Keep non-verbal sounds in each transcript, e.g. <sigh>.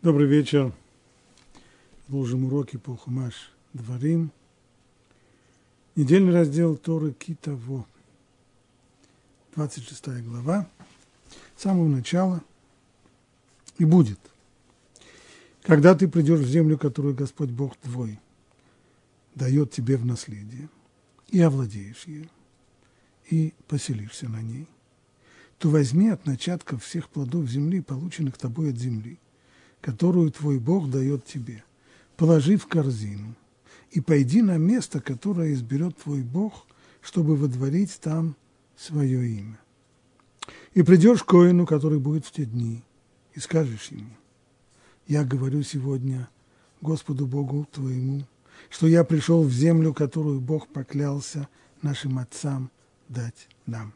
Добрый вечер. Продолжим уроки по Хумаш Дворим. Недельный раздел Торы Китаво. 26 глава. С самого начала. И будет. Когда ты придешь в землю, которую Господь Бог твой дает тебе в наследие, и овладеешь ее, и поселишься на ней, то возьми от начатков всех плодов земли, полученных тобой от земли – которую твой Бог дает тебе. Положи в корзину и пойди на место, которое изберет твой Бог, чтобы водворить там свое имя. И придешь к Коину, который будет в те дни, и скажешь ему, я говорю сегодня Господу Богу твоему, что я пришел в землю, которую Бог поклялся нашим отцам дать нам.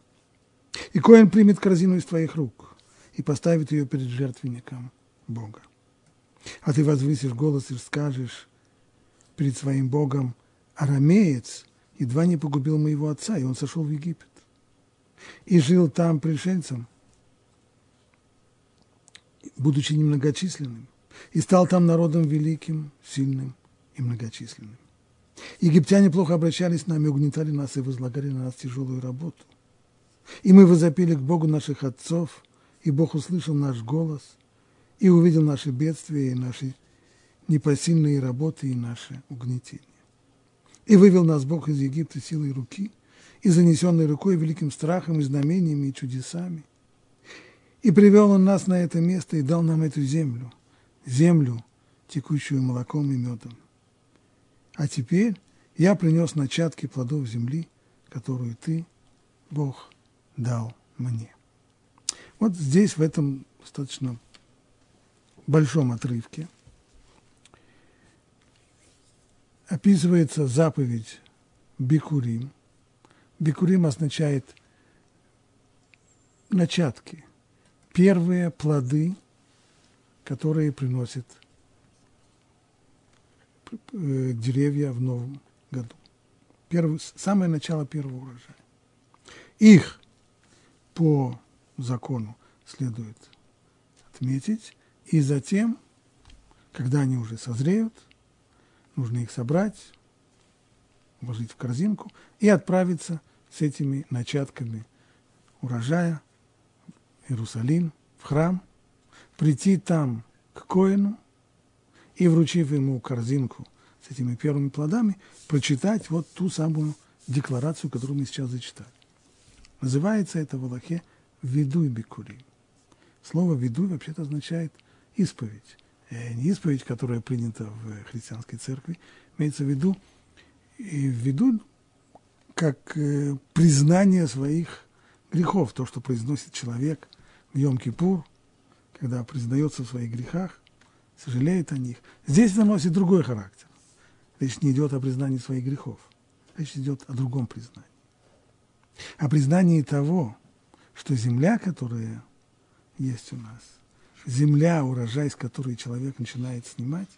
И Коин примет корзину из твоих рук и поставит ее перед жертвенником Бога. А ты возвысишь голос и скажешь перед своим Богом, арамеец едва не погубил моего отца, и он сошел в Египет. И жил там пришельцем, будучи немногочисленным, и стал там народом великим, сильным и многочисленным. Египтяне плохо обращались с нами, угнетали нас и возлагали на нас тяжелую работу. И мы возопили к Богу наших отцов, и Бог услышал наш голос – и увидел наши бедствия, и наши непосильные работы, и наше угнетение. И вывел нас Бог из Египта силой руки, и занесенной рукой великим страхом, и знамениями, и чудесами. И привел Он нас на это место и дал нам эту землю, землю, текущую молоком и медом. А теперь я принес начатки плодов земли, которую ты, Бог, дал мне. Вот здесь, в этом достаточно большом отрывке описывается заповедь Бикурим. Бикурим означает начатки, первые плоды, которые приносят э, деревья в новом году. Первый, самое начало первого урожая. Их по закону следует отметить, и затем, когда они уже созреют, нужно их собрать, вложить в корзинку и отправиться с этими начатками урожая в Иерусалим, в храм, прийти там к Коину и, вручив ему корзинку с этими первыми плодами, прочитать вот ту самую декларацию, которую мы сейчас зачитали. Называется это в Аллахе «Ведуй бикурим». Слово «ведуй» вообще-то означает – исповедь. Э, не исповедь, которая принята в христианской церкви, имеется в виду, и в виду как э, признание своих грехов, то, что произносит человек в Йом-Кипур, когда признается в своих грехах, сожалеет о них. Здесь это носит другой характер. Речь не идет о признании своих грехов. Речь идет о другом признании. О признании того, что земля, которая есть у нас – земля, урожай, с которой человек начинает снимать,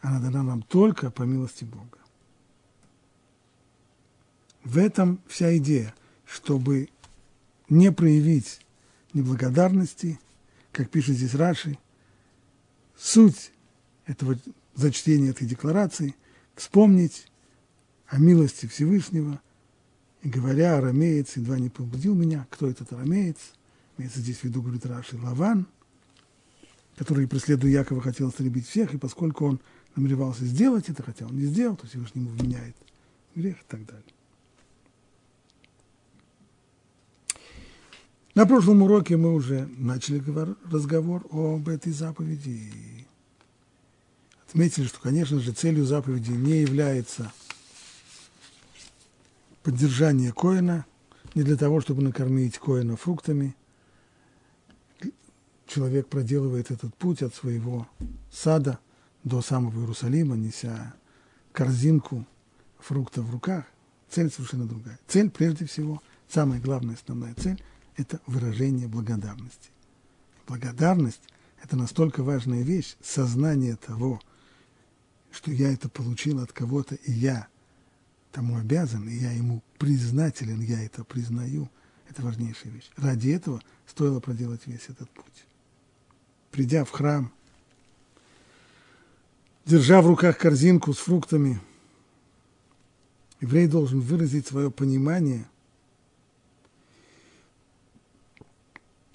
она дана нам только по милости Бога. В этом вся идея, чтобы не проявить неблагодарности, как пишет здесь Раши, суть этого зачтения этой декларации – вспомнить о милости Всевышнего, и говоря, арамеец едва не побудил меня, кто этот арамеец – имеется здесь в виду, говорит Раши, Лаван, который, преследуя Якова, хотел истребить всех, и поскольку он намеревался сделать это, хотя он не сделал, то Всевышний ему вменяет грех и так далее. На прошлом уроке мы уже начали разговор об этой заповеди и отметили, что, конечно же, целью заповеди не является поддержание коина, не для того, чтобы накормить коина фруктами – человек проделывает этот путь от своего сада до самого Иерусалима, неся корзинку фруктов в руках, цель совершенно другая. Цель, прежде всего, самая главная, основная цель – это выражение благодарности. Благодарность – это настолько важная вещь, сознание того, что я это получил от кого-то, и я тому обязан, и я ему признателен, я это признаю, это важнейшая вещь. Ради этого стоило проделать весь этот путь придя в храм держа в руках корзинку с фруктами, еврей должен выразить свое понимание,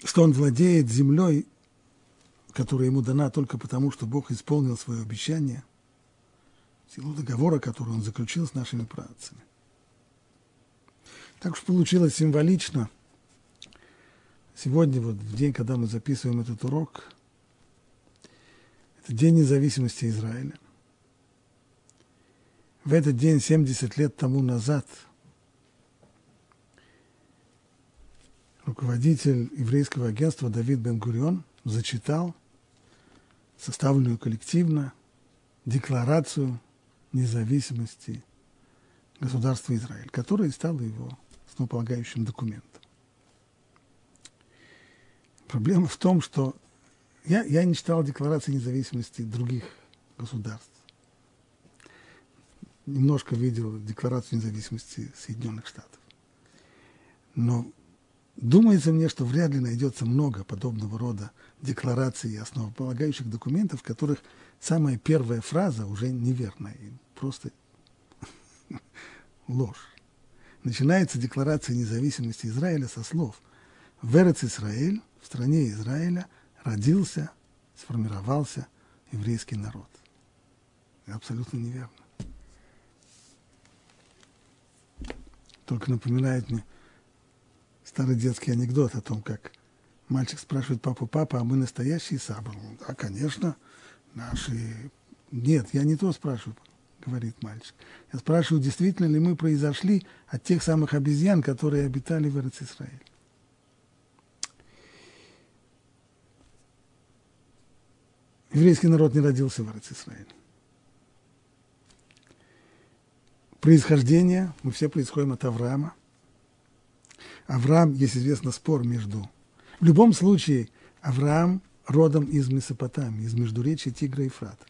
что он владеет землей, которая ему дана только потому, что Бог исполнил свое обещание, в силу договора, который он заключил с нашими працами. Так уж получилось символично. Сегодня, вот в день, когда мы записываем этот урок, это День независимости Израиля. В этот день, 70 лет тому назад, руководитель еврейского агентства Давид Бен-Гурион зачитал составленную коллективно декларацию независимости государства Израиль, которая стала его основополагающим документом. Проблема в том, что я, я не читал декларации независимости других государств. Немножко видел декларацию независимости Соединенных Штатов. Но думается мне, что вряд ли найдется много подобного рода деклараций и основополагающих документов, в которых самая первая фраза уже неверная, просто <laughs> ложь. Начинается декларация независимости Израиля со слов «В Эрец Израиль, в стране Израиля, родился, сформировался еврейский народ». Это абсолютно неверно. Только напоминает мне старый детский анекдот о том, как мальчик спрашивает папу, папа, а мы настоящие сабры? Да, конечно, наши... Нет, я не то спрашиваю, говорит мальчик. Я спрашиваю, действительно ли мы произошли от тех самых обезьян, которые обитали в Израиле. Еврейский народ не родился в Израиле. Происхождение, мы все происходим от Авраама. Авраам, есть известно спор между... В любом случае, Авраам родом из Месопотамии, из Междуречия Тигра и Фрата.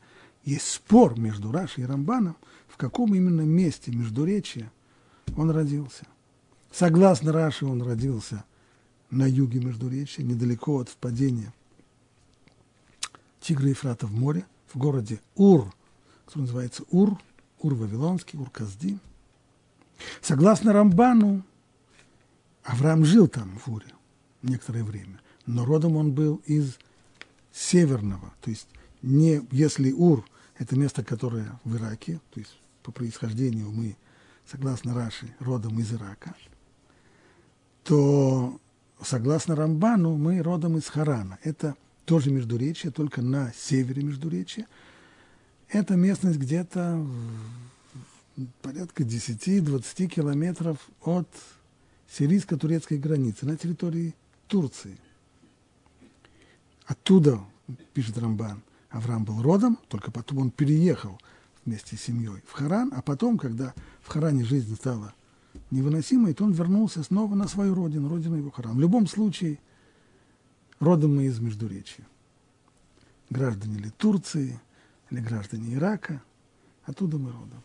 Есть спор между Рашей и Рамбаном, в каком именно месте Междуречия он родился. Согласно Раши, он родился на юге Междуречия, недалеко от впадения Тигра и Фрата в море, в городе Ур, который называется Ур, Ур Вавилонский, Ур Каздин. Согласно Рамбану, Авраам жил там, в Уре, некоторое время, но родом он был из северного, то есть не, если Ур – это место, которое в Ираке, то есть по происхождению мы, согласно Раши, родом из Ирака, то согласно Рамбану мы родом из Харана. Это тоже Междуречие, только на севере Междуречия. Это местность где-то порядка 10-20 километров от сирийско-турецкой границы на территории Турции. Оттуда, пишет Рамбан, Авраам был родом, только потом он переехал вместе с семьей в Харан, а потом, когда в Харане жизнь стала невыносимой, то он вернулся снова на свою родину, родину его Харан. В любом случае, родом мы из Междуречия. Граждане ли Турции, или граждане Ирака, оттуда мы родом.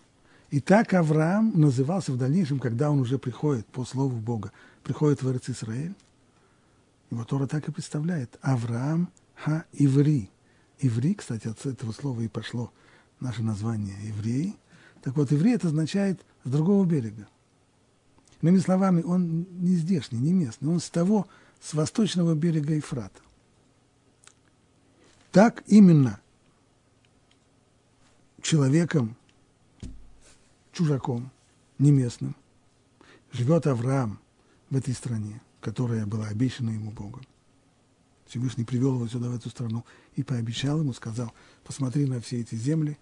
И так Авраам назывался в дальнейшем, когда он уже приходит по слову Бога, приходит в Эрц Исраэль. Его Тора так и представляет. Авраам Ха-Иври. Иври, кстати, от этого слова и пошло наше название евреи. Так вот, еврей это означает с другого берега. Иными словами, он не здешний, не местный, он с того, с восточного берега Ефрата. Так именно человеком, чужаком, не местным, живет Авраам в этой стране, которая была обещана ему Богом. Всевышний привел его сюда, в эту страну, и пообещал ему, сказал, посмотри на все эти земли,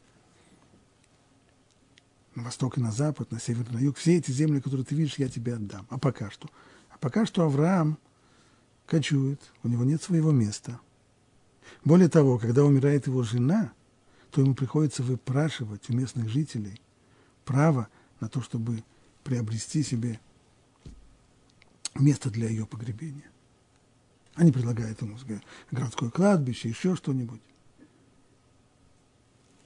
на восток и на запад, на север и на юг, все эти земли, которые ты видишь, я тебе отдам. А пока что? А пока что Авраам кочует, у него нет своего места. Более того, когда умирает его жена, то ему приходится выпрашивать у местных жителей право на то, чтобы приобрести себе место для ее погребения. Они предлагают ему городское кладбище, еще что-нибудь.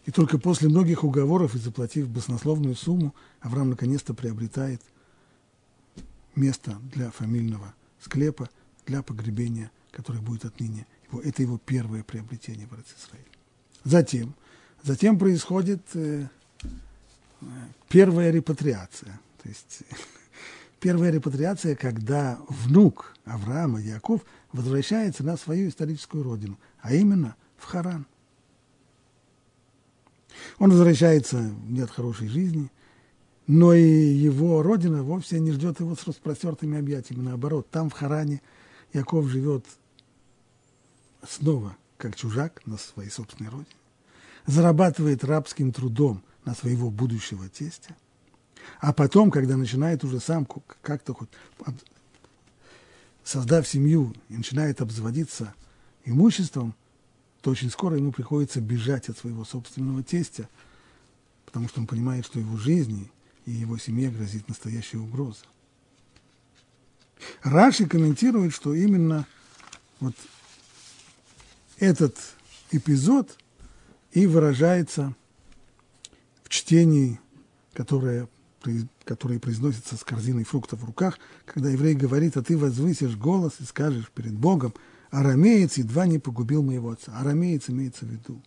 И только после многих уговоров и заплатив баснословную сумму, Авраам наконец-то приобретает место для фамильного склепа, для погребения, которое будет отныне его. Это его первое приобретение в Израиле. Затем, Затем происходит э, первая репатриация. То есть <laughs> первая репатриация, когда внук Авраама, Яков, возвращается на свою историческую родину, а именно в Харан. Он возвращается, нет хорошей жизни, но и его родина вовсе не ждет его с распростертыми объятиями. Наоборот, там, в Харане, Яков живет снова как чужак на своей собственной родине, зарабатывает рабским трудом на своего будущего тестя, а потом, когда начинает уже сам как-то хоть создав семью и начинает обзаводиться имуществом, то очень скоро ему приходится бежать от своего собственного тестя, потому что он понимает, что его жизни и его семье грозит настоящая угроза. Раши комментирует, что именно вот этот эпизод и выражается в чтении, которое, которое произносится с корзиной фруктов в руках, когда еврей говорит, а ты возвысишь голос и скажешь перед Богом, арамеец едва не погубил моего отца. Арамеец имеется в виду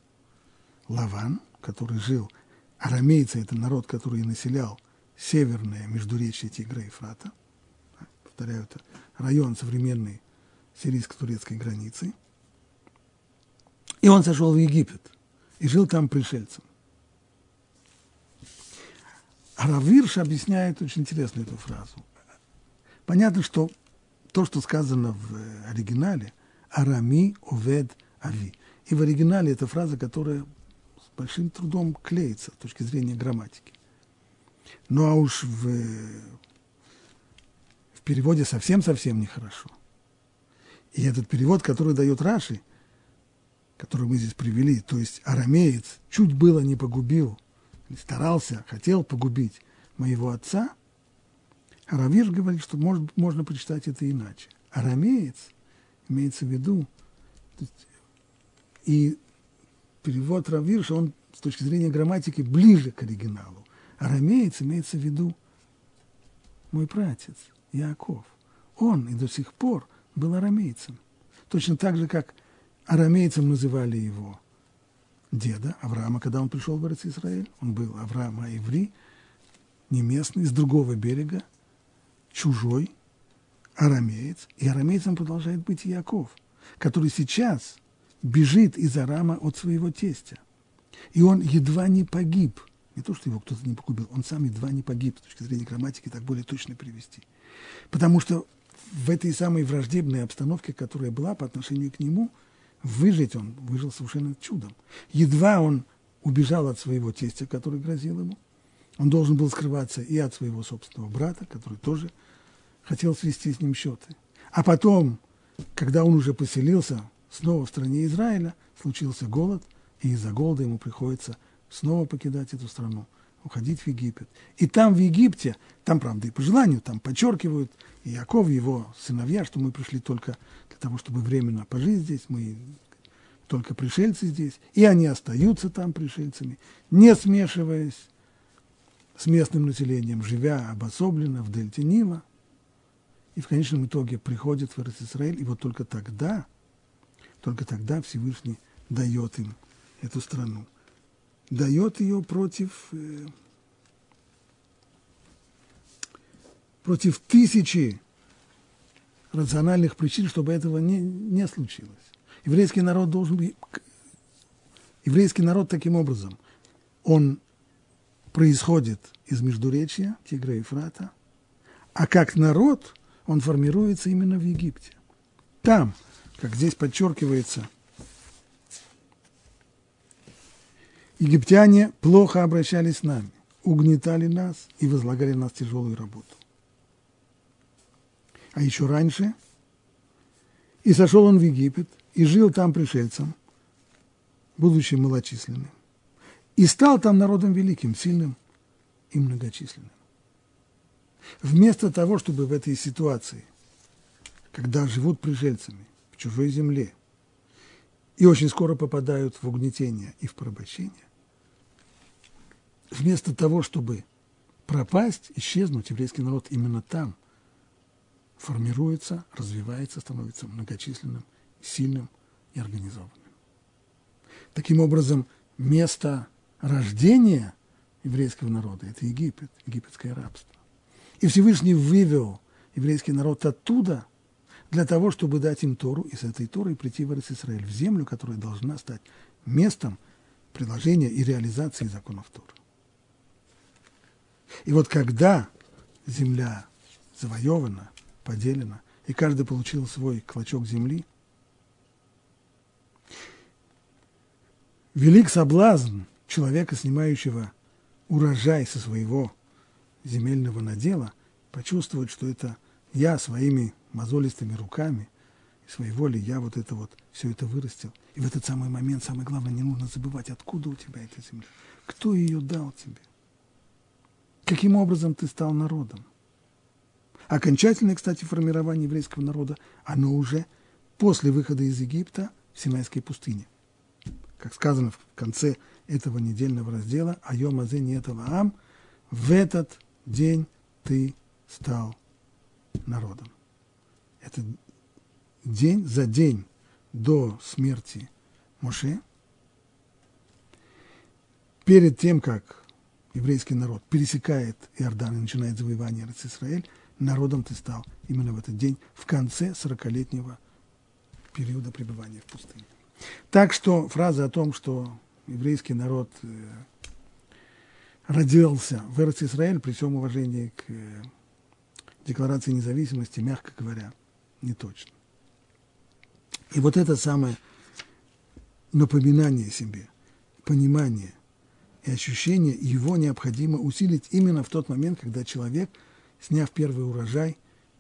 Лаван, который жил, арамейцы – это народ, который населял северное междуречье Тигра и Фрата, повторяю, это район современной сирийско-турецкой границы – и он сошел в Египет и жил там пришельцем. Равирш объясняет очень интересно эту фразу. Понятно, что то, что сказано в оригинале, «Арами овед ави». И в оригинале это фраза, которая с большим трудом клеится с точки зрения грамматики. Ну а уж в переводе совсем-совсем нехорошо. И этот перевод, который дает Раши – которую мы здесь привели, то есть арамеец чуть было не погубил, старался, хотел погубить моего отца, Равиш говорит, что может, можно прочитать это иначе. Арамеец имеется в виду, и перевод Равирша, он с точки зрения грамматики ближе к оригиналу. Арамеец имеется в виду мой пратец Яков. Он и до сих пор был арамейцем. Точно так же, как Арамейцем называли его деда Авраама, когда он пришел в Израиль. Он был Авраам Иври, не местный, с другого берега, чужой, арамеец. И арамейцем продолжает быть Яков, который сейчас бежит из Арама от своего тестя. И он едва не погиб. Не то, что его кто-то не погубил, он сам едва не погиб, с точки зрения грамматики, так более точно привести. Потому что в этой самой враждебной обстановке, которая была по отношению к нему – выжить он выжил совершенно чудом. Едва он убежал от своего тестя, который грозил ему, он должен был скрываться и от своего собственного брата, который тоже хотел свести с ним счеты. А потом, когда он уже поселился снова в стране Израиля, случился голод, и из-за голода ему приходится снова покидать эту страну, уходить в Египет. И там, в Египте, там, правда, и по желанию, там подчеркивают, и Яков, его сыновья, что мы пришли только для того, чтобы временно пожить здесь, мы только пришельцы здесь, и они остаются там пришельцами, не смешиваясь с местным населением, живя обособленно в дельте Нила, и в конечном итоге приходят в Израиль, и вот только тогда, только тогда Всевышний дает им эту страну. Дает ее против, э, против тысячи рациональных причин, чтобы этого не, не случилось. Еврейский народ должен. Еврейский народ таким образом, он происходит из Междуречья, Тигра и Фрата, а как народ он формируется именно в Египте. Там, как здесь подчеркивается, египтяне плохо обращались с нами, угнетали нас и возлагали на нас тяжелую работу. А еще раньше, и сошел он в Египет, и жил там пришельцем, будучи малочисленным. И стал там народом великим, сильным и многочисленным. Вместо того, чтобы в этой ситуации, когда живут пришельцами в чужой земле, и очень скоро попадают в угнетение и в порабощение, вместо того, чтобы пропасть, исчезнуть, еврейский народ именно там формируется, развивается, становится многочисленным, сильным и организованным. Таким образом, место рождения еврейского народа – это Египет, египетское рабство. И Всевышний вывел еврейский народ оттуда для того, чтобы дать им Тору, и с этой Торой прийти в Израиль, в землю, которая должна стать местом приложения и реализации законов Торы. И вот когда земля завоевана, поделена, и каждый получил свой клочок земли, велик соблазн человека, снимающего урожай со своего земельного надела, почувствовать, что это я своими мозолистыми руками и своей волей, я вот это вот, все это вырастил. И в этот самый момент, самое главное, не нужно забывать, откуда у тебя эта земля, кто ее дал тебе, каким образом ты стал народом. Окончательное, кстати, формирование еврейского народа, оно уже после выхода из Египта в Синайской пустыне. Как сказано в конце этого недельного раздела, «Айом азе не этого ам», в этот день ты стал народом. Это день за день до смерти Моше, перед тем, как еврейский народ пересекает Иордан и начинает завоевание Израиль, народом ты стал именно в этот день, в конце сорокалетнего периода пребывания в пустыне. Так что фраза о том, что еврейский народ э, родился в Эрц Израиль при всем уважении к э, декларации независимости, мягко говоря, не точно. И вот это самое напоминание себе, понимание и ощущение, его необходимо усилить именно в тот момент, когда человек, сняв первый урожай,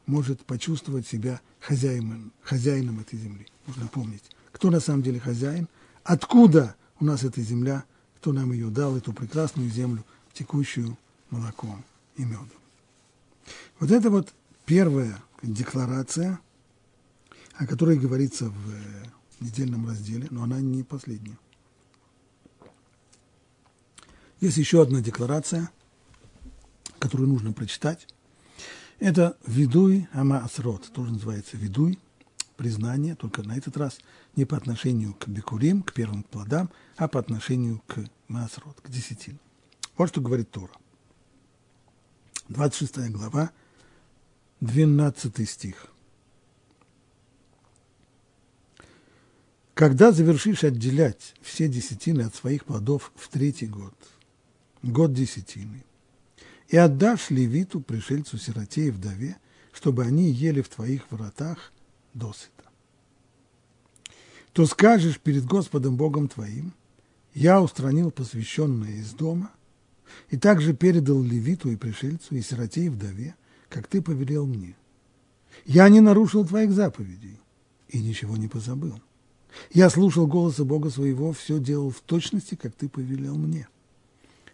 может почувствовать себя хозяином, хозяином этой земли. Нужно помнить, кто на самом деле хозяин, откуда у нас эта земля, кто нам ее дал, эту прекрасную землю, текущую молоком и медом. Вот это вот первая декларация, о которой говорится в э, недельном разделе, но она не последняя. Есть еще одна декларация, которую нужно прочитать. Это «Видуй Амаасрот», тоже называется «Видуй», признание, только на этот раз не по отношению к бекурим, к первым плодам, а по отношению к Маасрот, к десятинам. Вот что говорит Тора. 26 глава, 12 стих. Когда завершишь отделять все десятины от своих плодов в третий год, год десятины, и отдашь левиту, пришельцу, сироте и вдове, чтобы они ели в твоих воротах досыта, то скажешь перед Господом Богом твоим, я устранил посвященное из дома, и также передал левиту и пришельцу, и сироте и вдове, как ты повелел мне. Я не нарушил твоих заповедей и ничего не позабыл. Я слушал голоса Бога своего, все делал в точности, как ты повелел мне.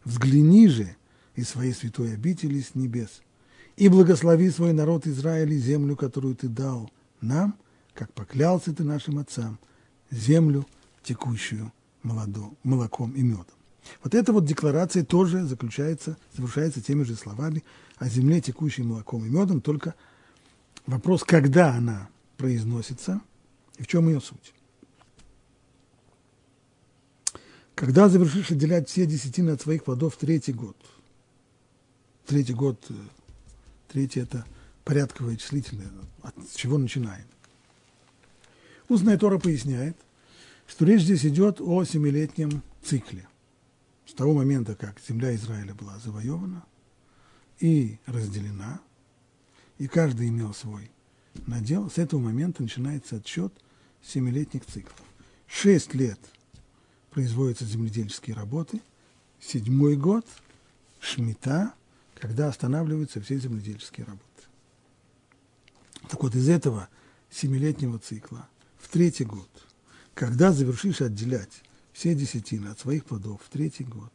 Взгляни же из своей святой обители с небес и благослови свой народ Израиля землю, которую ты дал нам, как поклялся ты нашим отцам, землю, текущую молодо, молоком и медом. Вот эта вот декларация тоже заключается, завершается теми же словами о земле, текущей молоком и медом, только вопрос, когда она произносится и в чем ее суть. Когда завершишь отделять все десятины от своих плодов третий год, третий год, э, третий – это порядковое числительное, от чего начинаем. Устная Тора поясняет, что речь здесь идет о семилетнем цикле. С того момента, как земля Израиля была завоевана и разделена, и каждый имел свой надел, с этого момента начинается отсчет семилетних циклов. Шесть лет производятся земледельческие работы, седьмой год – шмита, когда останавливаются все земледельческие работы. Так вот, из этого семилетнего цикла в третий год, когда завершишь отделять все десятины от своих плодов в третий год,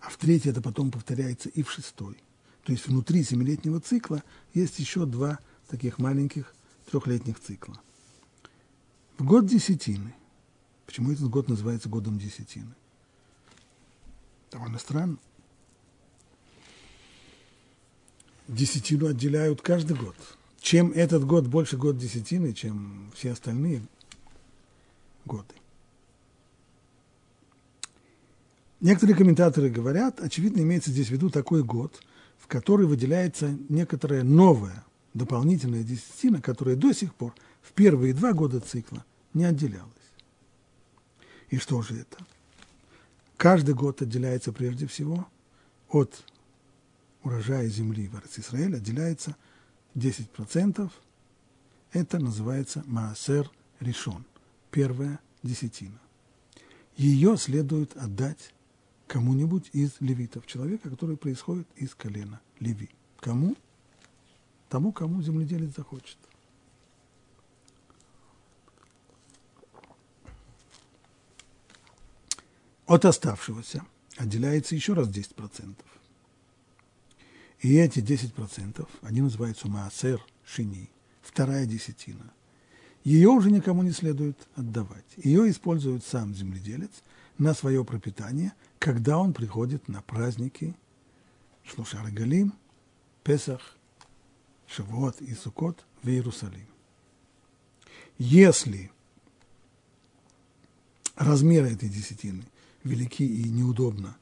а в третий это потом повторяется и в шестой, то есть внутри семилетнего цикла есть еще два таких маленьких трехлетних цикла. В год десятины, почему этот год называется годом десятины? Довольно странно. Десятину отделяют каждый год – чем этот год больше год десятины, чем все остальные годы. некоторые комментаторы говорят, очевидно, имеется здесь в виду такой год, в который выделяется некоторая новая дополнительная десятина, которая до сих пор в первые два года цикла не отделялась. И что же это? Каждый год отделяется прежде всего от урожая земли в Израиль, отделяется 10%. Это называется Маасер Ришон, первая десятина. Ее следует отдать кому-нибудь из левитов, человека, который происходит из колена Леви. Кому? Тому, кому земледелец захочет. От оставшегося отделяется еще раз 10%. И эти 10%, они называются Маасер Шини, вторая десятина. Ее уже никому не следует отдавать. Ее использует сам земледелец на свое пропитание, когда он приходит на праздники Шлушар Галим, Песах, Шавуот и Сукот в Иерусалим. Если размеры этой десятины велики и неудобно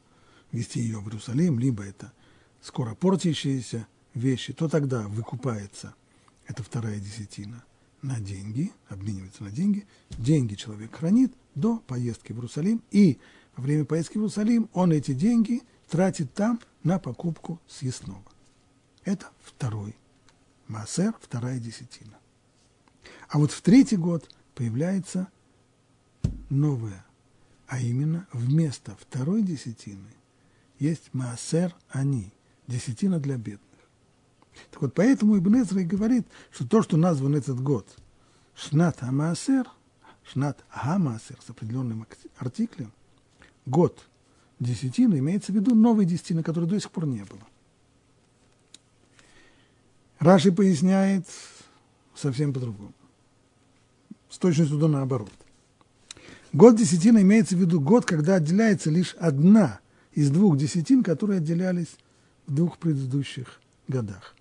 вести ее в Иерусалим, либо это скоро портящиеся вещи, то тогда выкупается эта вторая десятина на деньги, обменивается на деньги. Деньги человек хранит до поездки в Иерусалим, и во время поездки в Иерусалим он эти деньги тратит там на покупку съестного. Это второй Маасер, вторая десятина. А вот в третий год появляется новое, а именно вместо второй десятины есть Маасер Ани, десятина для бедных. Так вот, поэтому Ибн Эзра и говорит, что то, что назван этот год Шнат Амаасер, Шнат Хамаасер с определенным артиклем, год десятины, имеется в виду новой десятины, которой до сих пор не было. Раши поясняет совсем по-другому. С точностью до наоборот. Год десятины имеется в виду год, когда отделяется лишь одна из двух десятин, которые отделялись в двух предыдущих годах.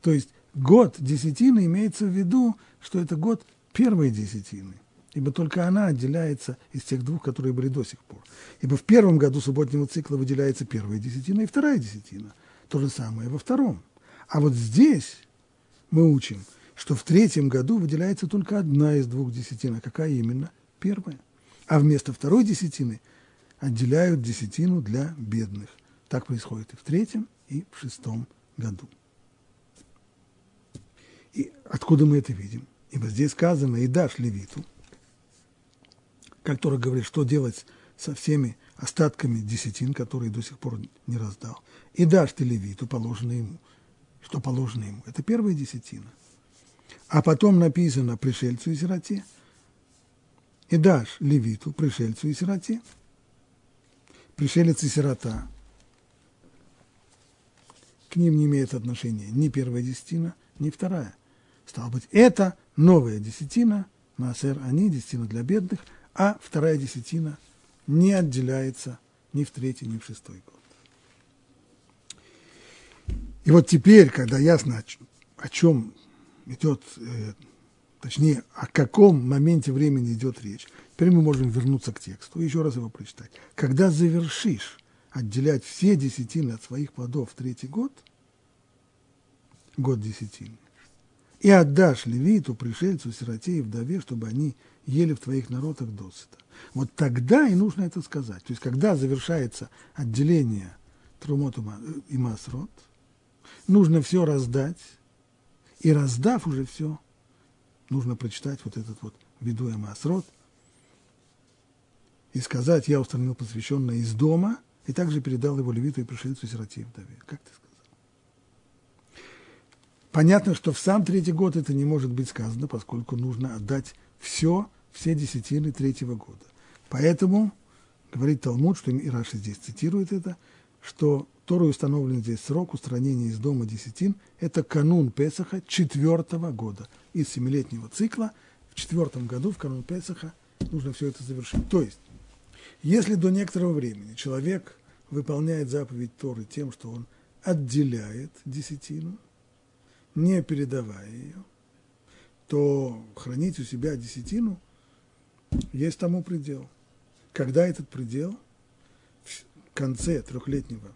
То есть год десятины имеется в виду, что это год первой десятины, ибо только она отделяется из тех двух, которые были до сих пор. Ибо в первом году субботнего цикла выделяется первая десятина и вторая десятина. То же самое во втором. А вот здесь мы учим, что в третьем году выделяется только одна из двух десятин. А какая именно? Первая. А вместо второй десятины отделяют десятину для бедных. Так происходит и в третьем, и в шестом году. И откуда мы это видим? Ибо здесь сказано «и дашь левиту», который говорит, что делать со всеми остатками десятин, которые до сих пор не раздал. «И дашь ты левиту, положенное ему» что положено ему. Это первая десятина. А потом написано пришельцу и сироте. И дашь левиту, пришельцу и сироте. Пришелец и сирота. К ним не имеет отношения ни первая десятина, ни вторая. Стало быть, это новая десятина, Маасер они, десятина для бедных, а вторая десятина не отделяется ни в третий, ни в шестой год. И вот теперь, когда ясно, о чем идет, э, точнее, о каком моменте времени идет речь, теперь мы можем вернуться к тексту еще раз его прочитать. Когда завершишь отделять все десятины от своих плодов в третий год, год десятины, и отдашь левиту, пришельцу, сироте и вдове, чтобы они ели в твоих народах досыта. Вот тогда и нужно это сказать. То есть, когда завершается отделение Трумот и Масрот – нужно все раздать, и раздав уже все, нужно прочитать вот этот вот «Ведуя Масрот» и сказать «Я устранил посвященное из дома», и также передал его левиту и пришельцу сироте вдове. Как ты сказал? Понятно, что в сам третий год это не может быть сказано, поскольку нужно отдать все, все десятины третьего года. Поэтому, говорит Талмуд, что и Раши здесь цитирует это, что Торой установлен здесь срок устранения из дома десятин. Это канун Песаха четвертого года. Из семилетнего цикла в четвертом году, в канун Песаха, нужно все это завершить. То есть, если до некоторого времени человек выполняет заповедь Торы тем, что он отделяет десятину, не передавая ее, то хранить у себя десятину есть тому предел. Когда этот предел – конце трехлетнего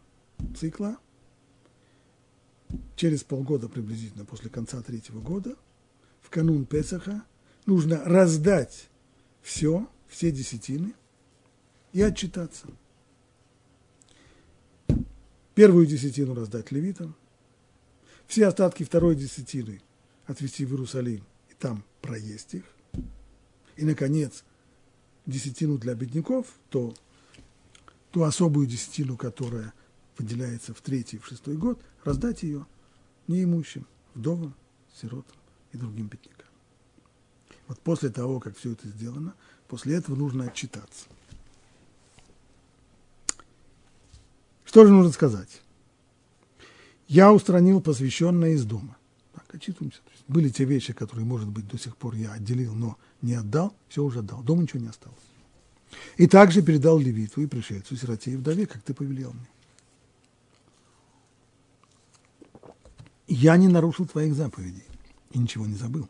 цикла, через полгода приблизительно после конца третьего года, в канун Песаха, нужно раздать все, все десятины и отчитаться. Первую десятину раздать левитам, все остатки второй десятины отвезти в Иерусалим и там проесть их. И, наконец, десятину для бедняков, то ту особую десятину, которая выделяется в третий и в шестой год, раздать ее неимущим, вдовам, сиротам и другим беднякам. Вот после того, как все это сделано, после этого нужно отчитаться. Что же нужно сказать? Я устранил посвященное из дома. Так, отчитываемся. были те вещи, которые, может быть, до сих пор я отделил, но не отдал, все уже отдал. Дома ничего не осталось. И также передал левиту и пришельцу, сироте и вдове, как ты повелел мне. Я не нарушил твоих заповедей и ничего не забыл.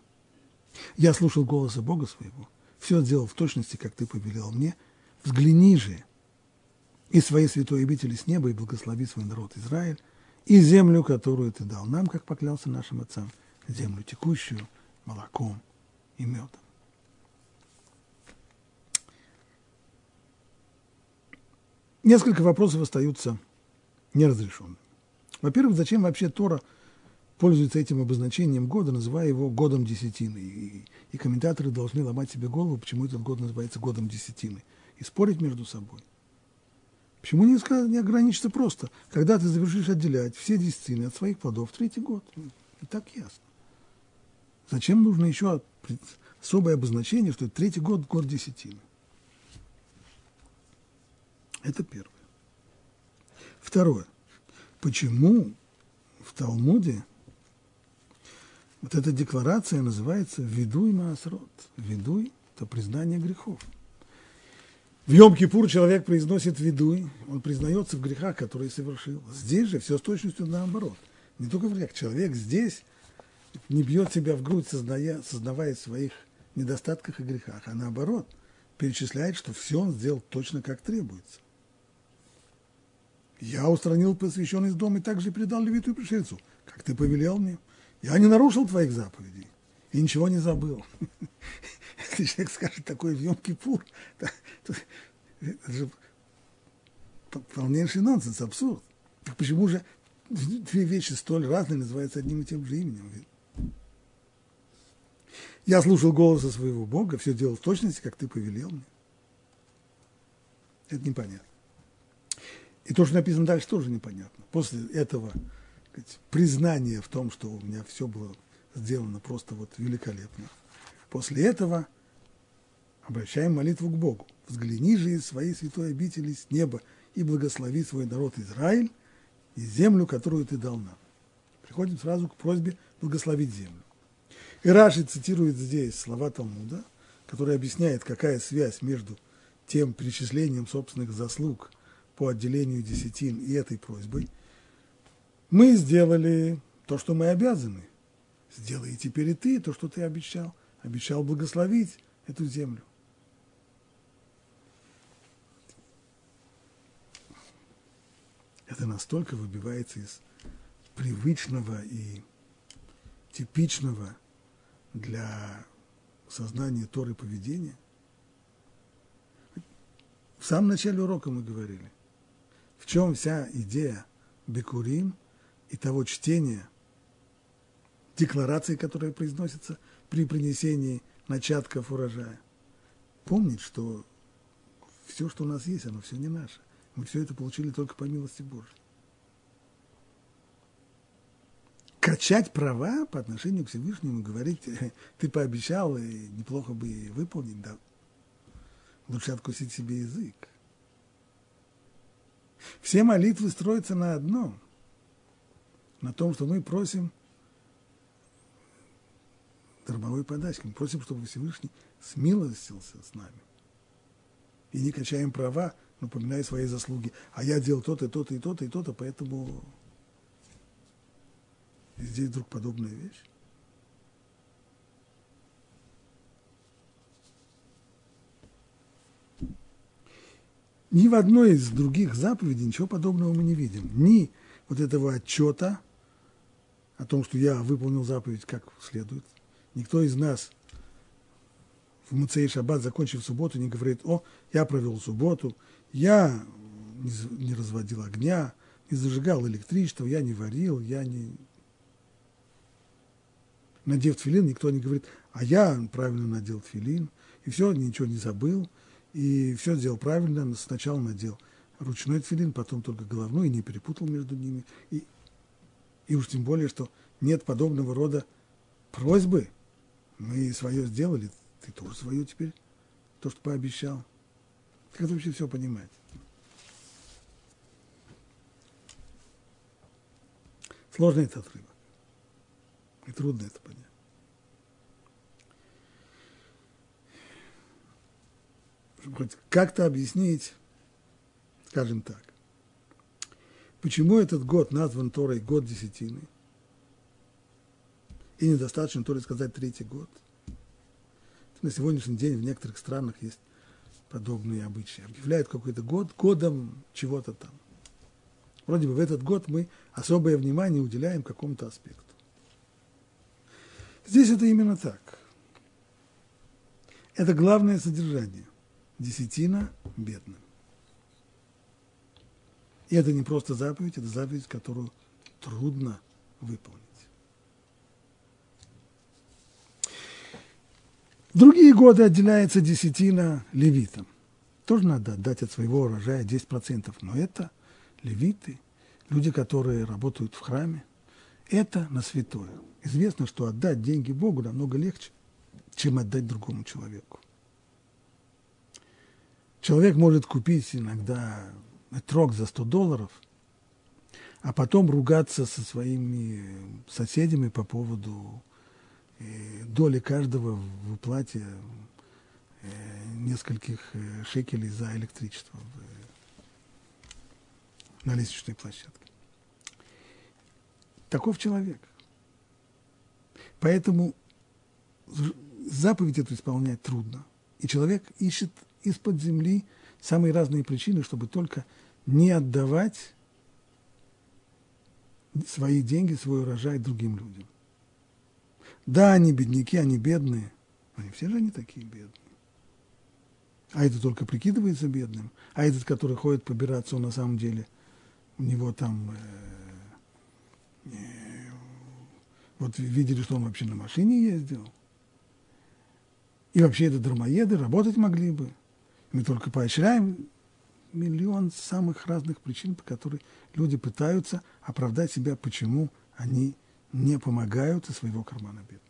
Я слушал голоса Бога своего, все сделал в точности, как ты повелел мне. Взгляни же и своей святой обители с неба и благослови свой народ Израиль, и землю, которую ты дал нам, как поклялся нашим отцам, землю текущую молоком и медом. Несколько вопросов остаются неразрешенными. Во-первых, зачем вообще Тора пользуется этим обозначением года, называя его годом десятины? И, и комментаторы должны ломать себе голову, почему этот год называется годом десятины, и спорить между собой – Почему не, не ограничиться просто, когда ты завершишь отделять все десятины от своих плодов в третий год? И так ясно. Зачем нужно еще особое обозначение, что это третий год – год десятины? Это первое. Второе. Почему в Талмуде вот эта декларация называется «Ведуй Маасрот»? «Ведуй» – это признание грехов. В Йом-Кипур человек произносит видуй, он признается в грехах, которые совершил. Здесь же все с точностью наоборот. Не только в грех. Человек здесь не бьет себя в грудь, создая, сознавая своих недостатках и грехах, а наоборот, перечисляет, что все он сделал точно как требуется. Я устранил посвященный из дома и также передал левиту и пришельцу, как ты повелел мне. Я не нарушил твоих заповедей и ничего не забыл. <laughs> Если человек скажет такой в Йом-Кипур, <laughs> это же полнейший нонсенс, абсурд. Так почему же две вещи столь разные называются одним и тем же именем? Я слушал голоса своего Бога, все делал в точности, как ты повелел мне. Это непонятно. И то, что написано дальше, тоже непонятно. После этого сказать, признания в том, что у меня все было сделано просто вот великолепно. После этого обращаем молитву к Богу. «Взгляни же из своей святой обители с неба и благослови свой народ Израиль и землю, которую ты дал нам». Приходим сразу к просьбе благословить землю. И Раши цитирует здесь слова Талмуда, который объясняет, какая связь между тем перечислением собственных заслуг по отделению десятин и этой просьбой. Мы сделали то, что мы обязаны. Сделай теперь и ты то, что ты обещал. Обещал благословить эту землю. это настолько выбивается из привычного и типичного для сознания Торы поведения. В самом начале урока мы говорили, в чем вся идея Бекурим и того чтения, декларации, которая произносится при принесении начатков урожая. Помнить, что все, что у нас есть, оно все не наше. Мы все это получили только по милости Божьей. Качать права по отношению к Всевышнему, говорить, ты пообещал, и неплохо бы выполнить, да. Лучше откусить себе язык. Все молитвы строятся на одном, на том, что мы просим дармовой подачки. Мы просим, чтобы Всевышний смилостился с нами. И не качаем права, напоминая свои заслуги. А я делал то-то, то-то и то-то и то-то, поэтому здесь вдруг подобная вещь. Ни в одной из других заповедей ничего подобного мы не видим. Ни вот этого отчета о том, что я выполнил заповедь как следует. Никто из нас в Муцей Шаббат, закончив субботу, не говорит, о, я провел субботу, я не разводил огня, не зажигал электричество, я не варил, я не... Надев тфилин, никто не говорит, а я правильно надел тфилин, и все, ничего не забыл, и все сделал правильно, сначала надел ручной тфилин, потом только головной, и не перепутал между ними. И, и уж тем более, что нет подобного рода просьбы. Мы свое сделали, ты тоже свое теперь, то, что пообещал. Как это вообще все понимать? Сложный этот отрывок. И трудно это понять. Чтобы хоть как-то объяснить, скажем так, почему этот год назван Торой год десятины, и недостаточно Торе сказать третий год. На сегодняшний день в некоторых странах есть подобные обычаи. Объявляют какой-то год годом чего-то там. Вроде бы в этот год мы особое внимание уделяем какому-то аспекту. Здесь это именно так. Это главное содержание. Десятина бедным. И это не просто заповедь, это заповедь, которую трудно выполнить. Другие годы отделяется десятина левитам. Тоже надо отдать от своего урожая 10%. Но это левиты, люди, которые работают в храме, это на святое. Известно, что отдать деньги Богу намного легче, чем отдать другому человеку. Человек может купить иногда трог за 100 долларов, а потом ругаться со своими соседями по поводу э, доли каждого в уплате э, нескольких э, шекелей за электричество на лестничной площадке. Таков человек. Поэтому заповедь эту исполнять трудно. И человек ищет из-под земли самые разные причины, чтобы только не отдавать свои деньги, свой урожай другим людям. Да, они бедняки, они бедные, но не все же они такие бедные. А этот только прикидывается бедным, а этот, который ходит побираться, он на самом деле, у него там, э, э, вот видели, что он вообще на машине ездил. И вообще это дармоеды, работать могли бы. Мы только поощряем миллион самых разных причин, по которым люди пытаются оправдать себя, почему они не помогают из своего кармана бедным.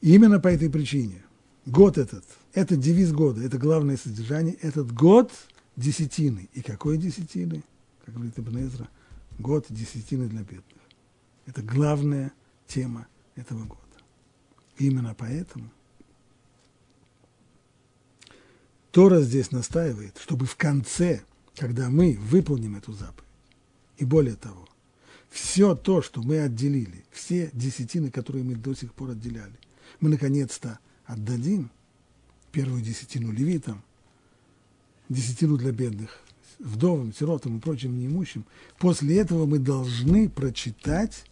Именно по этой причине год этот, это девиз года, это главное содержание, этот год десятины. И какой десятины? Как говорит Ибн Эзра, год десятины для бедных. Это главная тема этого года. Именно поэтому – Тора здесь настаивает, чтобы в конце, когда мы выполним эту заповедь, и более того, все то, что мы отделили, все десятины, которые мы до сих пор отделяли, мы наконец-то отдадим первую десятину левитам, десятину для бедных, вдовам, сиротам и прочим неимущим. После этого мы должны прочитать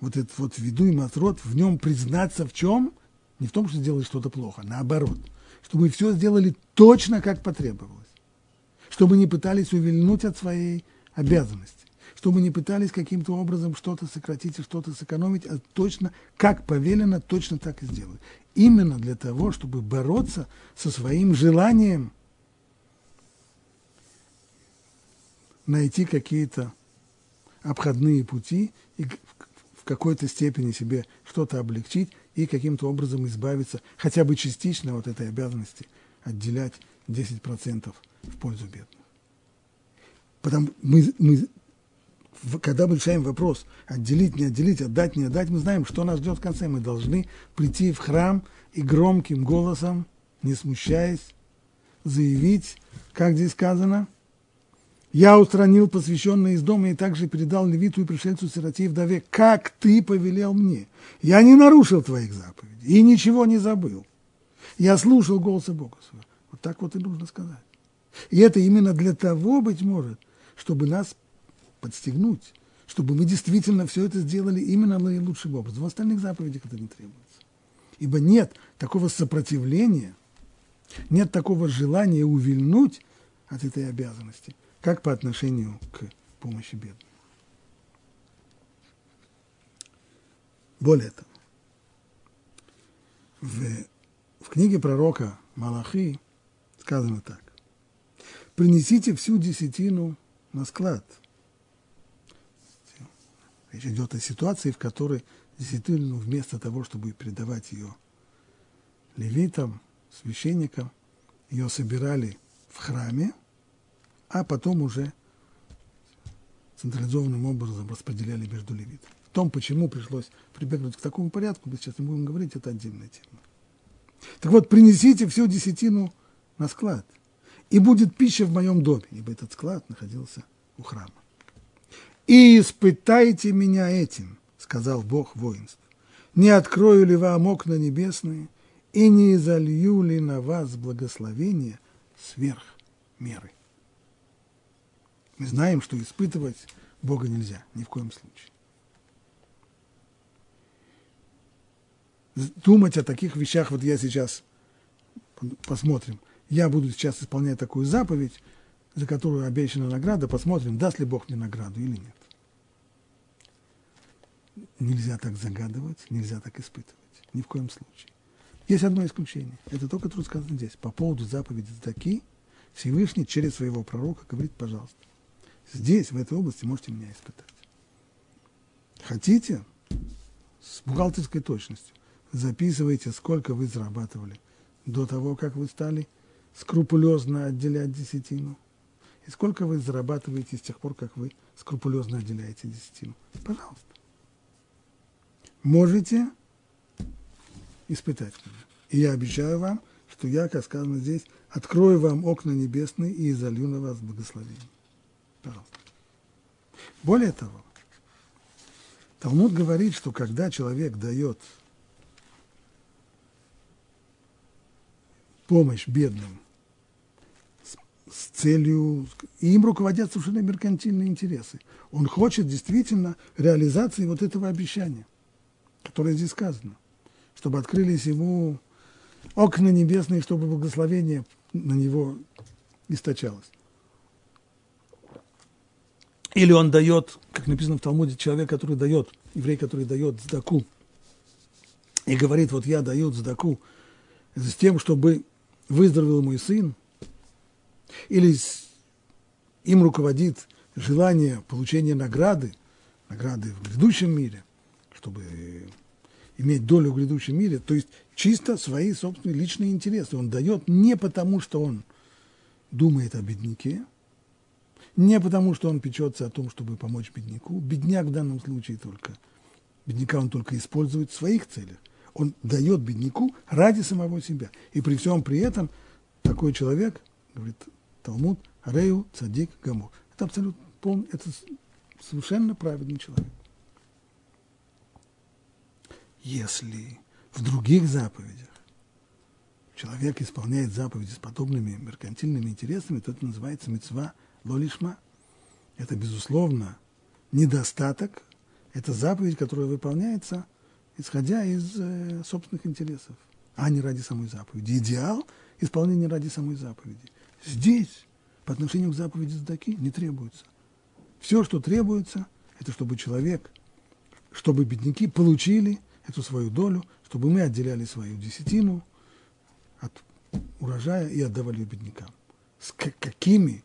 вот этот вот виду и матрот, в нем признаться в чем? Не в том, что сделали что-то плохо, наоборот – чтобы все сделали точно, как потребовалось, чтобы не пытались увильнуть от своей обязанности, чтобы не пытались каким-то образом что-то сократить и что-то сэкономить, а точно, как повелено, точно так и сделать. Именно для того, чтобы бороться со своим желанием найти какие-то обходные пути и в какой-то степени себе что-то облегчить, и каким-то образом избавиться хотя бы частично от этой обязанности отделять 10% в пользу бедных. Потому мы, мы, когда мы решаем вопрос отделить, не отделить, отдать, не отдать, мы знаем, что нас ждет в конце. Мы должны прийти в храм и громким голосом, не смущаясь, заявить, как здесь сказано – я устранил посвященные из дома и также передал левиту и пришельцу сироте и вдове, как ты повелел мне. Я не нарушил твоих заповедей и ничего не забыл. Я слушал голоса Бога своего. Вот так вот и нужно сказать. И это именно для того, быть может, чтобы нас подстегнуть, чтобы мы действительно все это сделали именно наилучшим образом. В остальных заповедях это не требуется. Ибо нет такого сопротивления, нет такого желания увильнуть от этой обязанности, как по отношению к помощи бедным. Более того, в, в книге пророка Малахи сказано так. Принесите всю десятину на склад. Речь идет о ситуации, в которой десятину вместо того, чтобы передавать ее левитам, священникам, ее собирали в храме, а потом уже централизованным образом распределяли между левитами том, почему пришлось прибегнуть к такому порядку, мы сейчас не будем говорить, это отдельная тема. Так вот, принесите всю десятину на склад, и будет пища в моем доме, ибо этот склад находился у храма. И испытайте меня этим, сказал Бог воинств. Не открою ли вам окна небесные, и не изолью ли на вас благословение сверх меры? Мы знаем, что испытывать Бога нельзя, ни в коем случае. думать о таких вещах, вот я сейчас, посмотрим, я буду сейчас исполнять такую заповедь, за которую обещана награда, посмотрим, даст ли Бог мне награду или нет. Нельзя так загадывать, нельзя так испытывать, ни в коем случае. Есть одно исключение, это то, которое сказано здесь. По поводу заповеди Здаки Всевышний через своего пророка говорит, пожалуйста, здесь, в этой области, можете меня испытать. Хотите? С бухгалтерской точностью записывайте, сколько вы зарабатывали до того, как вы стали скрупулезно отделять десятину. И сколько вы зарабатываете с тех пор, как вы скрупулезно отделяете десятину. Пожалуйста. Можете испытать меня. И я обещаю вам, что я, как сказано здесь, открою вам окна небесные и изолью на вас благословение. Пожалуйста. Более того, Талмуд говорит, что когда человек дает помощь бедным с, с целью, и им руководят совершенно меркантильные интересы. Он хочет действительно реализации вот этого обещания, которое здесь сказано, чтобы открылись ему окна небесные, чтобы благословение на него источалось. Или он дает, как написано в Талмуде, человек, который дает, еврей, который дает сдаку, и говорит, вот я даю сдаку с тем, чтобы выздоровел мой сын, или им руководит желание получения награды, награды в грядущем мире, чтобы иметь долю в грядущем мире, то есть чисто свои собственные личные интересы. Он дает не потому, что он думает о бедняке, не потому, что он печется о том, чтобы помочь бедняку. Бедняк в данном случае только, бедняка он только использует в своих целях он дает бедняку ради самого себя. И при всем при этом такой человек, говорит Талмуд, Рею Цадик Гамур. Это абсолютно полный, это совершенно праведный человек. Если в других заповедях человек исполняет заповеди с подобными меркантильными интересами, то это называется мецва лолишма. Это, безусловно, недостаток. Это заповедь, которая выполняется исходя из э, собственных интересов, а не ради самой заповеди. Идеал исполнения ради самой заповеди. Здесь по отношению к заповеди Задаки не требуется. Все, что требуется, это чтобы человек, чтобы бедняки получили эту свою долю, чтобы мы отделяли свою десятину от урожая и отдавали беднякам. С какими,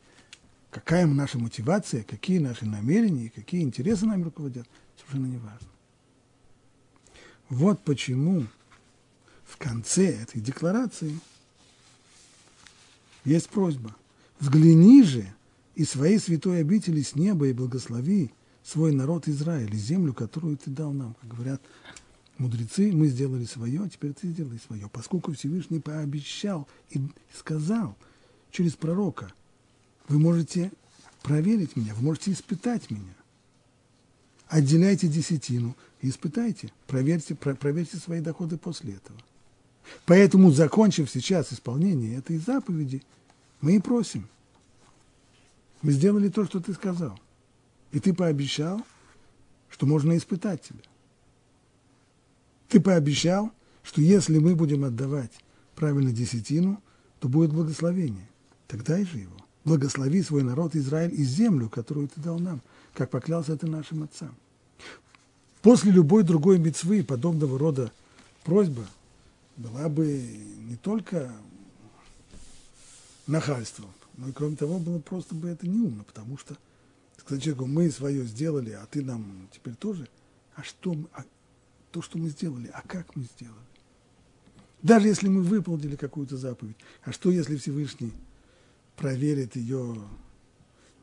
какая наша мотивация, какие наши намерения, какие интересы нами руководят, совершенно не важно. Вот почему в конце этой декларации есть просьба. Взгляни же и своей святой обители с неба и благослови свой народ Израиль и землю, которую ты дал нам. Как говорят мудрецы, мы сделали свое, а теперь ты сделай свое. Поскольку Всевышний пообещал и сказал через пророка, вы можете проверить меня, вы можете испытать меня отделяйте десятину и испытайте, проверьте, про, проверьте свои доходы после этого. Поэтому, закончив сейчас исполнение этой заповеди, мы и просим. Мы сделали то, что ты сказал. И ты пообещал, что можно испытать тебя. Ты пообещал, что если мы будем отдавать правильно десятину, то будет благословение. Тогда и же его. Благослови свой народ Израиль и землю, которую ты дал нам, как поклялся ты нашим отцам. После любой другой мецвы подобного рода просьба была бы не только нахальством, но и кроме того, было просто бы это неумно, потому что сказать человеку, мы свое сделали, а ты нам теперь тоже, а что, а то, что мы сделали, а как мы сделали? Даже если мы выполнили какую-то заповедь, а что, если Всевышний проверит ее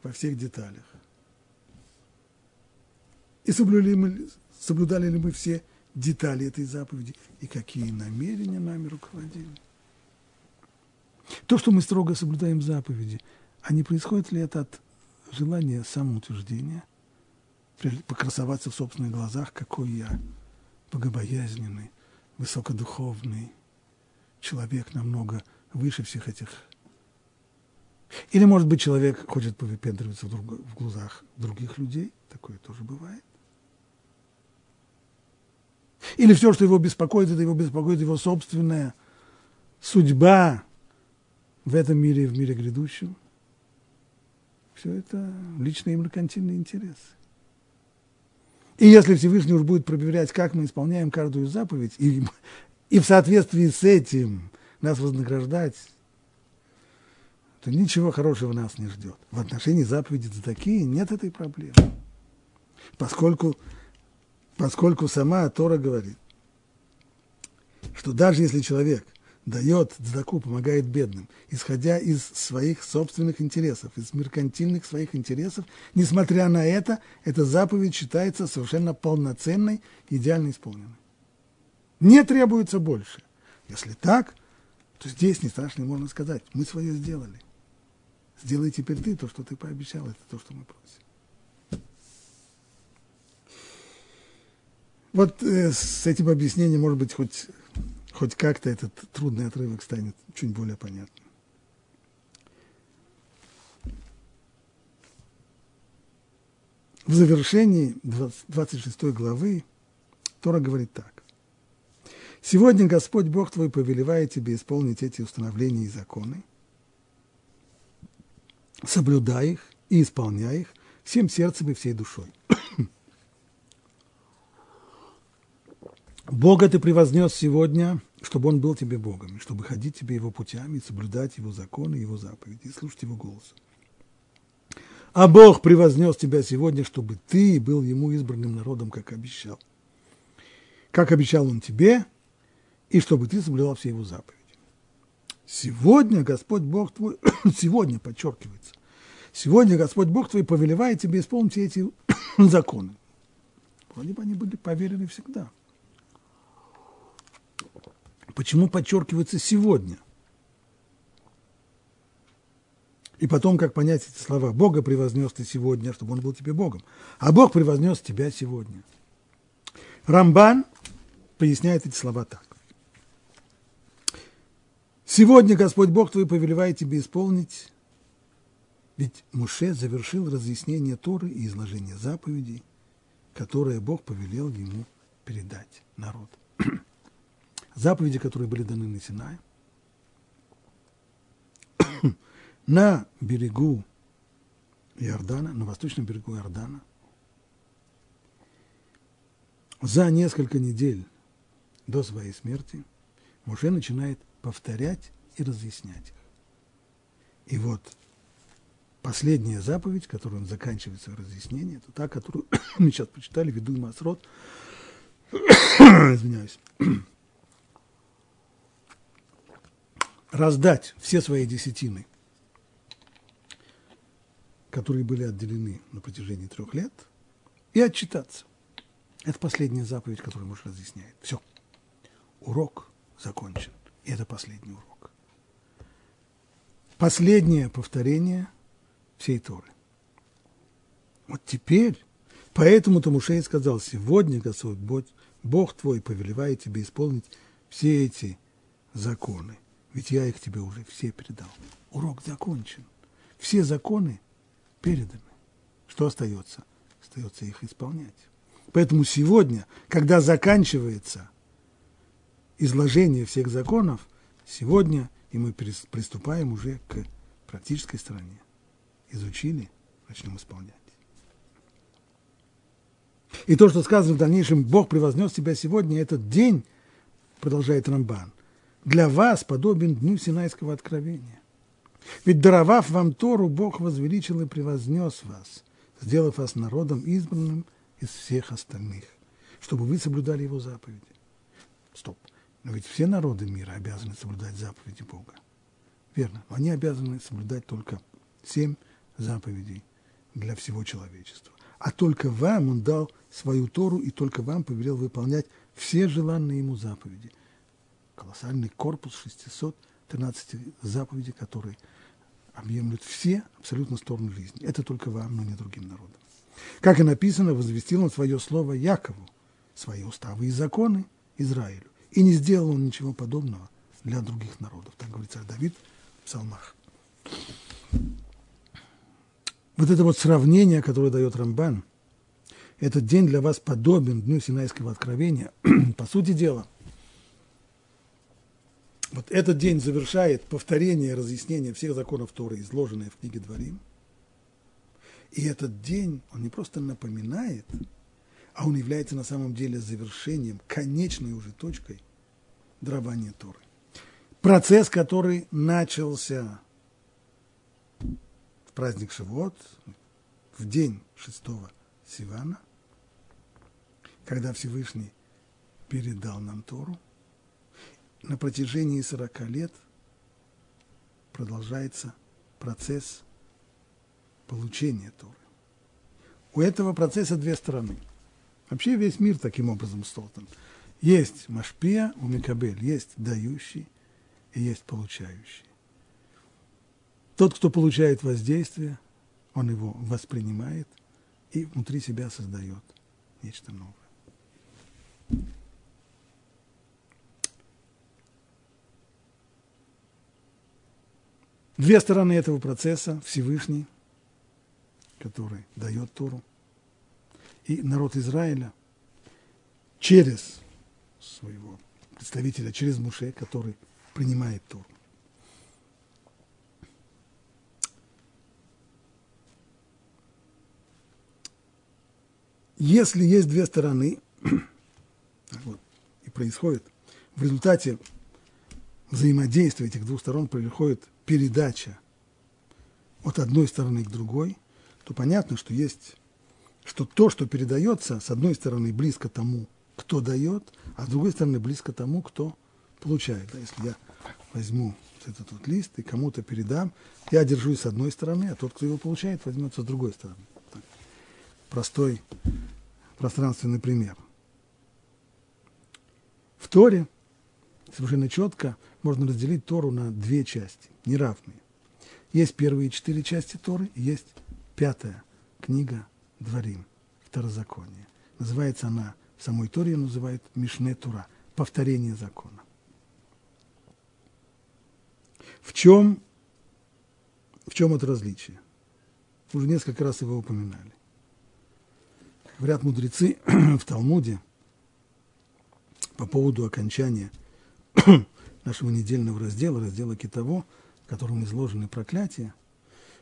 во всех деталях? И соблюдали, мы, соблюдали ли мы все детали этой заповеди и какие намерения нами руководили? То, что мы строго соблюдаем заповеди, а не происходит ли это от желания самоутверждения, покрасоваться в собственных глазах, какой я богобоязненный, высокодуховный, человек намного выше всех этих. Или, может быть, человек хочет повыпендриваться в, друг, в глазах других людей, такое тоже бывает. Или все, что его беспокоит, это его беспокоит его собственная судьба в этом мире и в мире грядущем. Все это личные и меркантильные интересы. И если Всевышний уж будет проверять, как мы исполняем каждую заповедь, и, и в соответствии с этим нас вознаграждать, то ничего хорошего нас не ждет. В отношении заповеди за такие нет этой проблемы. Поскольку, поскольку сама Тора говорит, что даже если человек дает дзаку, помогает бедным, исходя из своих собственных интересов, из меркантильных своих интересов, несмотря на это, эта заповедь считается совершенно полноценной, идеально исполненной. Не требуется больше. Если так, то здесь не страшно можно сказать, мы свое сделали. Сделай теперь ты то, что ты пообещал, это то, что мы просим. Вот э, с этим объяснением, может быть, хоть, хоть как-то этот трудный отрывок станет чуть более понятным. В завершении 26 главы Тора говорит так. Сегодня Господь Бог твой повелевает тебе исполнить эти установления и законы, соблюдай их и исполняй их всем сердцем и всей душой. <coughs> Бога ты превознес сегодня, чтобы Он был тебе Богом, чтобы ходить тебе Его путями, соблюдать Его законы, Его заповеди, и слушать Его голос. А Бог превознес тебя сегодня, чтобы ты был Ему избранным народом, как обещал. Как обещал Он тебе, и чтобы ты соблюдал все его заповеди. Сегодня Господь Бог твой, <coughs> сегодня подчеркивается, сегодня Господь Бог твой повелевает тебе исполнить эти <coughs> законы. Вроде бы они были поверены всегда. Почему подчеркивается сегодня? И потом, как понять эти слова? Бога превознес ты сегодня, чтобы он был тебе Богом. А Бог превознес тебя сегодня. Рамбан поясняет эти слова так. Сегодня Господь Бог твой повелевает тебе исполнить, ведь Муше завершил разъяснение Торы и изложение заповедей, которые Бог повелел ему передать народ. <clears throat> Заповеди, которые были даны на Синае, <clears throat> на берегу Иордана, на восточном берегу Иордана, за несколько недель до своей смерти Муше начинает повторять и разъяснять их. И вот последняя заповедь, которую он заканчивает свое разъяснение, это та, которую <coughs> мы сейчас почитали, веду и Масрот. <coughs> Извиняюсь. Раздать все свои десятины, которые были отделены на протяжении трех лет, и отчитаться. Это последняя заповедь, которую муж разъясняет. Все. Урок закончен. Это последний урок. Последнее повторение всей Торы. Вот теперь, поэтому-то Мушей сказал, сегодня Господь, Бог твой повелевает тебе исполнить все эти законы, ведь я их тебе уже все передал. Урок закончен. Все законы переданы. Что остается? Остается их исполнять. Поэтому сегодня, когда заканчивается изложение всех законов, сегодня и мы приступаем уже к практической стороне. Изучили, начнем исполнять. И то, что сказано в дальнейшем, Бог превознес тебя сегодня, этот день, продолжает Рамбан, для вас подобен дню Синайского откровения. Ведь даровав вам Тору, Бог возвеличил и превознес вас, сделав вас народом избранным из всех остальных, чтобы вы соблюдали его заповеди. Стоп. Но ведь все народы мира обязаны соблюдать заповеди Бога. Верно. Но они обязаны соблюдать только семь заповедей для всего человечества. А только вам он дал свою Тору и только вам повелел выполнять все желанные ему заповеди. Колоссальный корпус 613 заповедей, которые объемлют все абсолютно стороны жизни. Это только вам, но не другим народам. Как и написано, возвестил он свое слово Якову, свои уставы и законы Израилю. И не сделал он ничего подобного для других народов. Так говорит царь Давид в псалмах. Вот это вот сравнение, которое дает Рамбан, этот день для вас подобен Дню Синайского откровения. <clears throat> По сути дела, вот этот день завершает повторение и разъяснение всех законов Торы, изложенные в книге Дворим. И этот день, он не просто напоминает, а он является на самом деле завершением, конечной уже точкой дарования Торы. Процесс, который начался в праздник Шивот, в день шестого Сивана, когда Всевышний передал нам Тору, на протяжении 40 лет продолжается процесс получения Торы. У этого процесса две стороны. Вообще весь мир таким образом создан. Есть Машпия у Микабель, есть дающий и есть получающий. Тот, кто получает воздействие, он его воспринимает и внутри себя создает нечто новое. Две стороны этого процесса – Всевышний, который дает Тору, и народ Израиля через своего представителя, через Муше, который принимает Тору. Если есть две стороны, вот, и происходит, в результате взаимодействия этих двух сторон происходит передача от одной стороны к другой, то понятно, что есть, что то, что передается, с одной стороны близко тому, кто дает, а с другой стороны близко тому, кто получает. Да, если я возьму вот этот вот лист и кому-то передам, я держусь с одной стороны, а тот, кто его получает, возьмется с другой стороны. Так. Простой пространственный пример. В Торе совершенно четко можно разделить Тору на две части, неравные. Есть первые четыре части Торы, есть пятая книга Дворим, Второзаконие. Называется она, в самой Торе называют Мишне Тура, повторение закона. В чем, в чем это различие? Уже несколько раз его упоминали. Говорят мудрецы <clears throat> в Талмуде по поводу окончания <clears throat> нашего недельного раздела, раздела Китово, в котором изложены проклятия,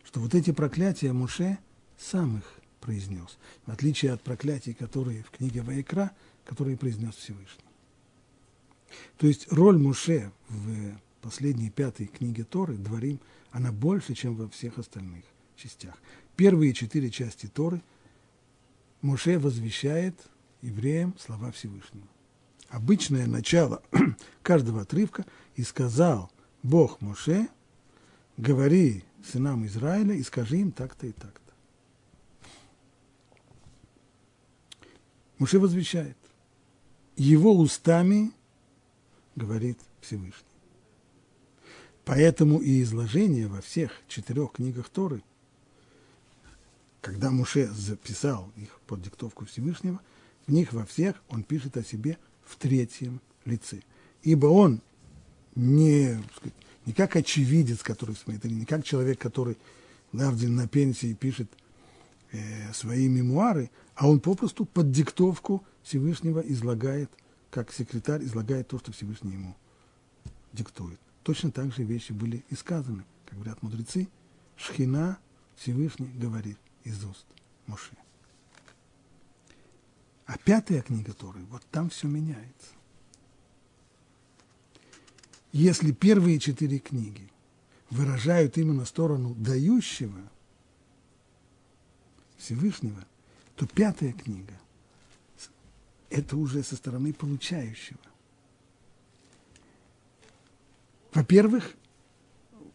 что вот эти проклятия Муше сам их произнес, в отличие от проклятий, которые в книге Ваикра, которые произнес Всевышний. То есть роль Муше в последней пятой книге Торы, Дворим, она больше, чем во всех остальных частях. Первые четыре части Торы Муше возвещает евреям слова Всевышнего обычное начало <clears throat> каждого отрывка, и сказал Бог Моше, говори сынам Израиля и скажи им так-то и так-то. Муше возвещает. Его устами говорит Всевышний. Поэтому и изложение во всех четырех книгах Торы, когда Муше записал их под диктовку Всевышнего, в них во всех он пишет о себе в третьем лице. Ибо он не, сказать, не как очевидец, который смотрит, или не как человек, который Лавдин на пенсии пишет э, свои мемуары, а он попросту под диктовку Всевышнего излагает, как секретарь излагает то, что Всевышний ему диктует. Точно так же вещи были и сказаны, как говорят мудрецы, Шхина Всевышний говорит из уст Моше. А пятая книга Торы, вот там все меняется. Если первые четыре книги выражают именно сторону дающего Всевышнего, то пятая книга – это уже со стороны получающего. Во-первых,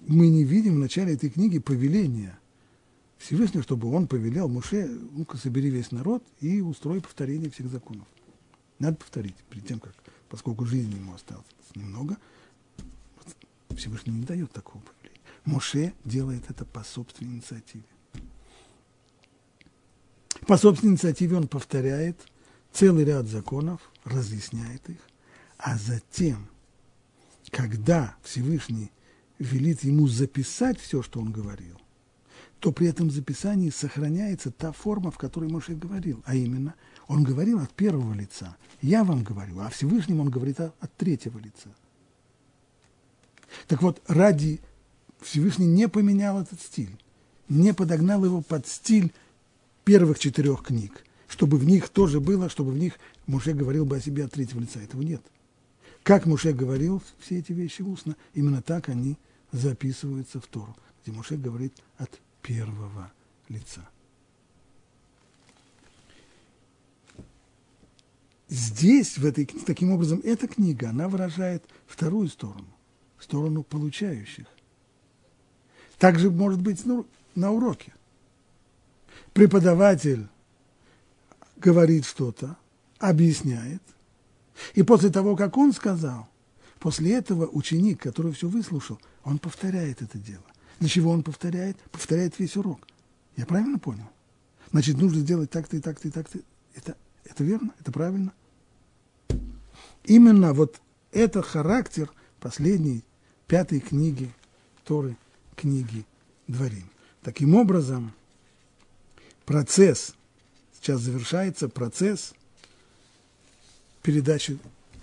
мы не видим в начале этой книги повеления Всевышнего, чтобы он повелел Муше, ну-ка, собери весь народ и устрой повторение всех законов. Надо повторить перед тем, как, поскольку жизни ему осталось немного, Всевышний не дает такого повеления. Моше делает это по собственной инициативе. По собственной инициативе он повторяет целый ряд законов, разъясняет их, а затем, когда Всевышний велит ему записать все, что он говорил, то при этом записании сохраняется та форма, в которой Моше говорил, а именно, он говорил от первого лица, я вам говорю, а Всевышнему он говорит от третьего лица. Так вот, ради Всевышний не поменял этот стиль, не подогнал его под стиль первых четырех книг, чтобы в них тоже было, чтобы в них Муше говорил бы о себе от третьего лица. Этого нет. Как Муше говорил все эти вещи устно, именно так они записываются в Тору, где Муше говорит от первого лица. Здесь, в этой, таким образом, эта книга, она выражает вторую сторону сторону получающих. Также может быть ну, на уроке. Преподаватель говорит что-то, объясняет, и после того, как он сказал, после этого ученик, который все выслушал, он повторяет это дело. Для чего он повторяет? Повторяет весь урок. Я правильно понял? Значит, нужно сделать так-то и так-то и так-то. Это, это верно? Это правильно? Именно вот это характер последней пятой книги Торы, книги Дворим. Таким образом, процесс, сейчас завершается процесс передачи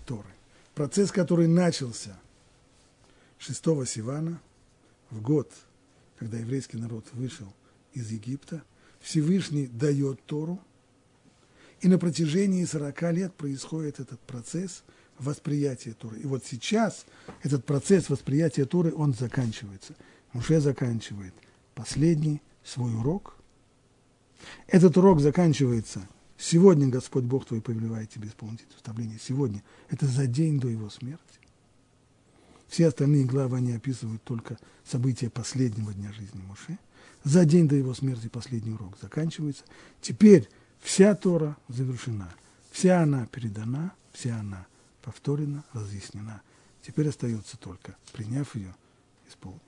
Торы. Процесс, который начался 6 Сивана, в год, когда еврейский народ вышел из Египта, Всевышний дает Тору, и на протяжении 40 лет происходит этот процесс – восприятия Торы. И вот сейчас этот процесс восприятия Торы, он заканчивается. Муше заканчивает последний свой урок. Этот урок заканчивается сегодня Господь Бог твой повелевает тебе исполнить это уставление. Сегодня. Это за день до его смерти. Все остальные главы, они описывают только события последнего дня жизни Муше. За день до его смерти последний урок заканчивается. Теперь вся Тора завершена. Вся она передана, вся она повторена, разъяснена. Теперь остается только, приняв ее, исполнить.